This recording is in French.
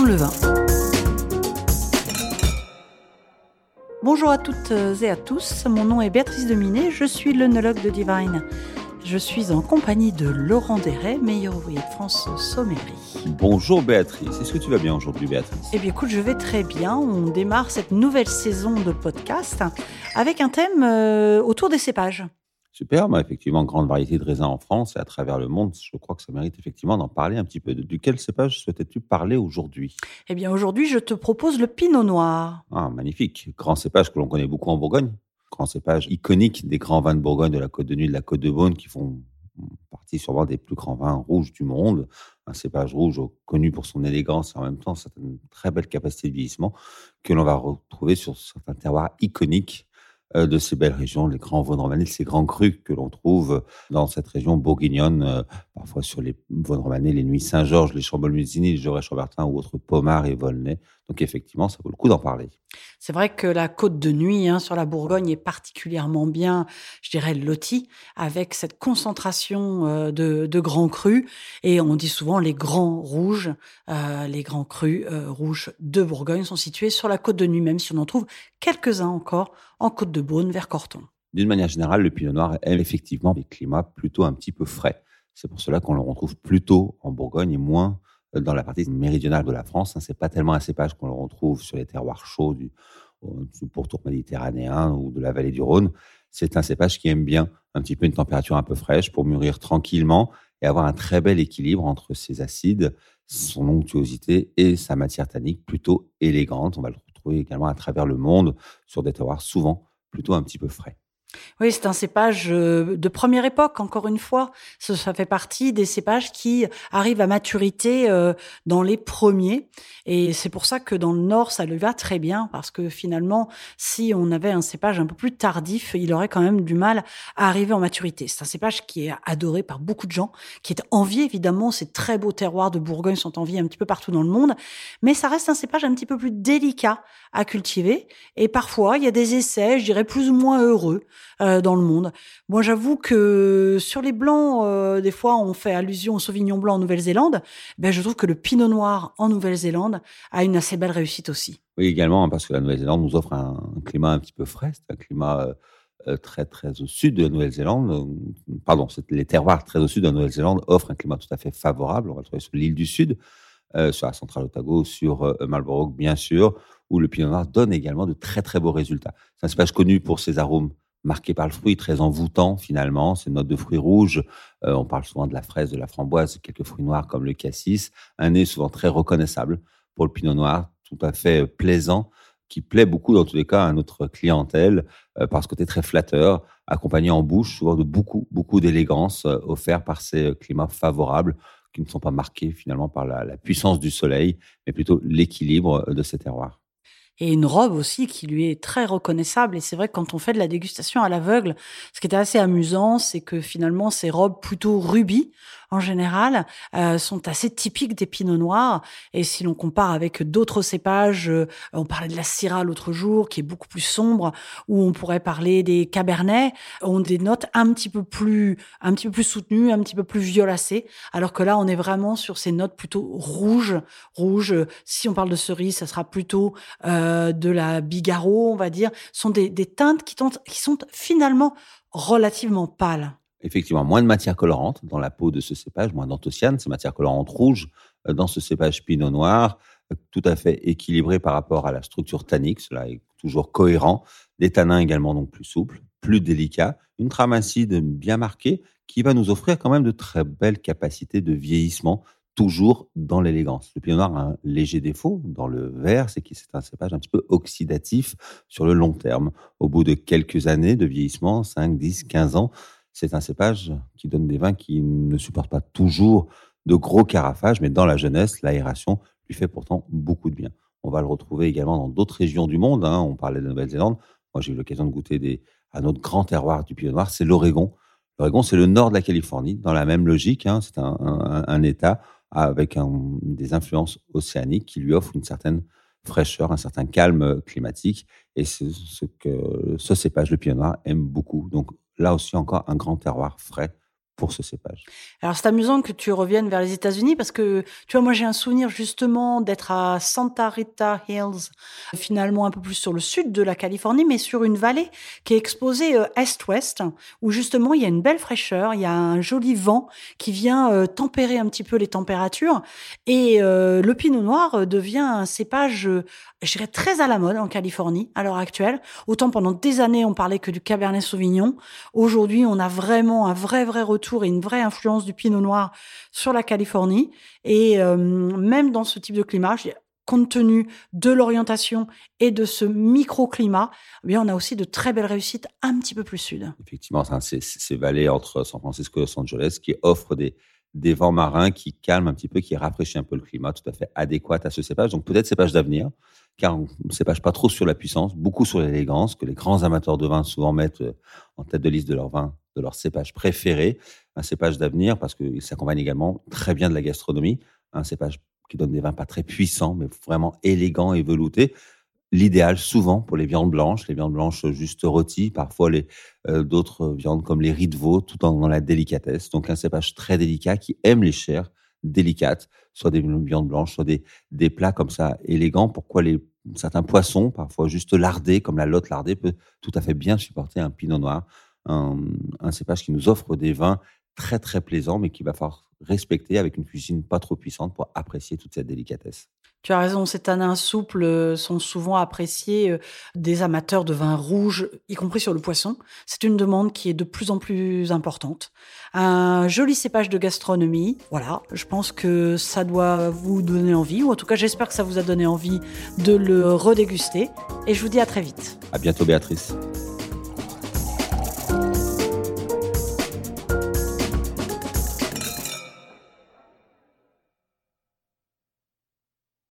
Le vin. Bonjour à toutes et à tous, mon nom est Béatrice Deminet, je suis l'œnologue de Divine. Je suis en compagnie de Laurent Deret, meilleur ouvrier de France Sommerie. Bonjour Béatrice, est-ce que tu vas bien aujourd'hui Béatrice? Eh bien écoute, je vais très bien. On démarre cette nouvelle saison de podcast avec un thème euh, autour des cépages. Super, bah, effectivement, grande variété de raisins en France et à travers le monde. Je crois que ça mérite effectivement d'en parler un petit peu. De quel cépage souhaitais-tu parler aujourd'hui? Eh bien, aujourd'hui, je te propose le Pinot Noir. Ah, magnifique. Grand cépage que l'on connaît beaucoup en Bourgogne. Grand cépage iconique des grands vins de Bourgogne, de la Côte de Nuit, de la Côte de Beaune, qui font partie sûrement des plus grands vins rouges du monde. Un cépage rouge connu pour son élégance et en même temps certaines très belles capacités de vieillissement que l'on va retrouver sur certains terroirs iconiques de ces belles régions, les grands Vosnes ces grands crus que l'on trouve dans cette région bourguignonne, euh, parfois sur les Vosnes les Nuits Saint-Georges, les Chambolle-Musigny, les Jaurès-Chambertin ou autres Pomard et Volnay. Donc effectivement, ça vaut le coup d'en parler. C'est vrai que la côte de nuit hein, sur la Bourgogne est particulièrement bien, je dirais, lotie, avec cette concentration euh, de, grands crus. Et on dit souvent les grands rouges, les grands crus rouges de Bourgogne sont situés sur la côte de nuit, même si on en trouve quelques-uns encore en côte de Beaune vers Corton. D'une manière générale, le pinot noir aime effectivement des climats plutôt un petit peu frais. C'est pour cela qu'on le retrouve plutôt en Bourgogne et moins dans la partie méridionale de la France. C'est pas tellement un cépage qu'on le retrouve sur les terroirs chauds du, pourtour méditerranéen ou de la vallée du Rhône. C'est un cépage qui aime bien un petit peu une température un peu fraîche pour mûrir tranquillement et avoir un très bel équilibre entre ses acides, son onctuosité et sa matière tannique plutôt élégante. On va le retrouver également à travers le monde sur des terroirs souvent plutôt un petit peu frais. Oui, c'est un cépage euh, de première époque, encore une fois. Ça, fait partie des cépages qui arrivent à maturité euh, dans les premiers. Et c'est pour ça que dans le Nord, ça le va très bien, parce que finalement, si on avait un cépage un peu plus tardif, il aurait quand même du mal à arriver en maturité. C'est un cépage qui est adoré par beaucoup de gens, qui est envié, évidemment. Ces très beaux terroirs de Bourgogne sont enviés un petit peu partout dans le monde. Mais ça reste un cépage un petit peu plus délicat à cultiver. Et parfois, il y a des essais, je dirais, plus ou moins heureux. Euh, dans le monde. Moi, j'avoue que sur les blancs, euh, des fois, on fait allusion au Sauvignon blanc en Nouvelle-Zélande. Ben, je trouve que le Pinot Noir en Nouvelle-Zélande a une assez belle réussite aussi. Oui, également, parce que la Nouvelle-Zélande nous offre un, climat un petit peu frais, un climat euh, très très au sud de la Nouvelle-Zélande. Pardon, les terroirs très au sud de la Nouvelle-Zélande offrent un climat tout à fait favorable. On va le trouver sur l'île du Sud, sur la centrale Otago, sur Marlborough, bien sûr, où le Pinot Noir donne également de très très beaux résultats. C'est un cépage connu pour ses arômes marqué par le fruit, très envoûtant finalement. C'est une note de fruits rouges. Euh, on parle souvent de la fraise, de la framboise, quelques fruits noirs comme le cassis. Un nez souvent très reconnaissable pour le pinot noir, tout à fait plaisant, qui plaît beaucoup dans tous les cas à notre clientèle euh, par ce côté très flatteur, accompagné en bouche souvent de beaucoup, beaucoup d'élégance euh, offert par ces climats favorables qui ne sont pas marqués finalement par la puissance du soleil, mais plutôt l'équilibre de ces terroirs et une robe aussi qui lui est très reconnaissable. Et c'est vrai que quand on fait de la dégustation à l'aveugle, ce qui était assez amusant, c'est que finalement ces robes plutôt rubis, en général, euh, sont assez typiques des pinots noirs. Et si l'on compare avec d'autres cépages, euh, on parlait de la Syrah l'autre jour, qui est beaucoup plus sombre, ou on pourrait parler des Cabernets, ont des notes un petit peu plus, un petit peu plus soutenues, un petit peu plus violacées. Alors que là, on est vraiment sur ces notes plutôt rouges, rouges. Si on parle de cerise, ça sera plutôt euh, de la Bigarro, on va dire. Ce sont des, teintes qui, qui sont finalement relativement pâles effectivement moins de matière colorante dans la peau de ce cépage, moins d'anthocyanes, ces matières colorantes rouges euh, dans ce cépage pinot noir, euh, tout à fait équilibré par rapport à la structure tannique, cela est toujours cohérent, des tanins également donc plus souples, plus délicats, une trame acide bien marquée qui va nous offrir quand même de très belles capacités de vieillissement, toujours dans l'élégance. Le pinot noir a un léger défaut dans le vert, c'est que c'est un cépage un petit peu oxydatif sur le long terme. Au bout de quelques années de vieillissement, 5, 10, 15 ans, c'est un cépage qui donne des vins qui ne supportent pas toujours de gros carafages, mais dans la jeunesse, l'aération lui fait pourtant beaucoup de bien. On va le retrouver également dans d'autres régions du monde. Hein. On parlait de Nouvelle-Zélande. Moi, j'ai eu l'occasion de goûter des, à notre grand terroir du Pinot Noir, c'est l'Oregon. L'Oregon, c'est le nord de la Californie, dans la même logique. Hein. C'est un, État avec des influences océaniques qui lui offrent une certaine fraîcheur, un certain calme climatique. Et c'est ce que ce cépage, le Pinot Noir, aime beaucoup. Donc, là aussi encore un grand terroir frais ce cépage. Alors c'est amusant que tu reviennes vers les États-Unis parce que tu vois moi j'ai un souvenir justement d'être à Santa Rita Hills, finalement un peu plus sur le sud de la Californie, mais sur une vallée qui est exposée euh, est-ouest, où justement il y a une belle fraîcheur, il y a un joli vent qui vient euh, tempérer un petit peu les températures et euh, le Pinot Noir devient un cépage, je dirais très à la mode en Californie à l'heure actuelle. Autant pendant des années on parlait que du Cabernet Sauvignon, aujourd'hui on a vraiment un vrai vrai retour et une vraie influence du Pinot Noir sur la Californie et même dans ce type de climat, compte tenu de l'orientation et de ce microclimat, eh bien, on a aussi de très belles réussites un petit peu plus sud. Effectivement, c'est ces vallées entre San Francisco et Los Angeles qui offrent des, des vents marins qui calment un petit peu, qui rafraîchissent un peu le climat, tout à fait adéquat à ce cépage. Donc peut-être cépage d'avenir, car on ne cépage pas trop sur la puissance, beaucoup sur l'élégance, que les grands amateurs de vin souvent mettent euh, en tête de liste de leur vin, de leur cépage préféré. Un cépage d'avenir parce qu'il s'accompagne également très bien de la gastronomie. Un cépage qui donne des vins pas très puissants, mais vraiment élégants et veloutés. L'idéal souvent pour les viandes blanches, les viandes blanches juste rôties, parfois les euh, d'autres viandes comme les riz de veau, tout en dans la délicatesse. Donc un cépage très délicat qui aime les chairs délicates, soit des viandes blanches, soit des, des plats comme ça élégants. Pourquoi les certains poissons, parfois juste lardés, comme la lotte lardée, peut tout à fait bien supporter un pinot noir, un, un cépage qui nous offre des vins très très plaisants, mais qui va falloir respecter avec une cuisine pas trop puissante pour apprécier toute cette délicatesse. Tu as raison, ces tanins souples euh, sont souvent appréciés euh, des amateurs de vin rouge, y compris sur le poisson. C'est une demande qui est de plus en plus importante. Un joli cépage de gastronomie, voilà, je pense que ça doit vous donner envie, ou en tout cas j'espère que ça vous a donné envie de le redéguster. Et je vous dis à très vite. À bientôt Béatrice.